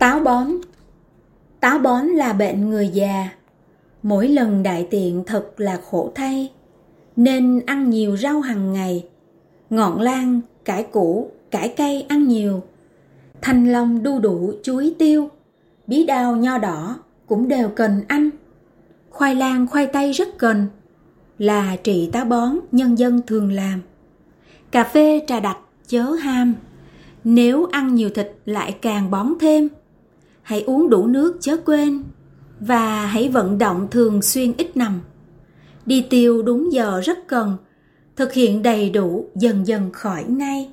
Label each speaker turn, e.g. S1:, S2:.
S1: Táo bón Táo bón là bệnh người già. Mỗi lần đại tiện thật là khổ thay. Nên ăn nhiều rau hàng ngày. Ngọn lan, cải củ, cải cây ăn nhiều. Thanh long đu đủ chuối tiêu. Bí đao nho đỏ cũng đều cần ăn. Khoai lang khoai tây rất cần. Là trị táo bón nhân dân thường làm. Cà phê trà đặc chớ ham. Nếu ăn nhiều thịt lại càng bón thêm hãy uống đủ nước chớ quên và hãy vận động thường xuyên ít nằm. Đi tiêu đúng giờ rất cần, thực hiện đầy đủ dần dần khỏi ngay.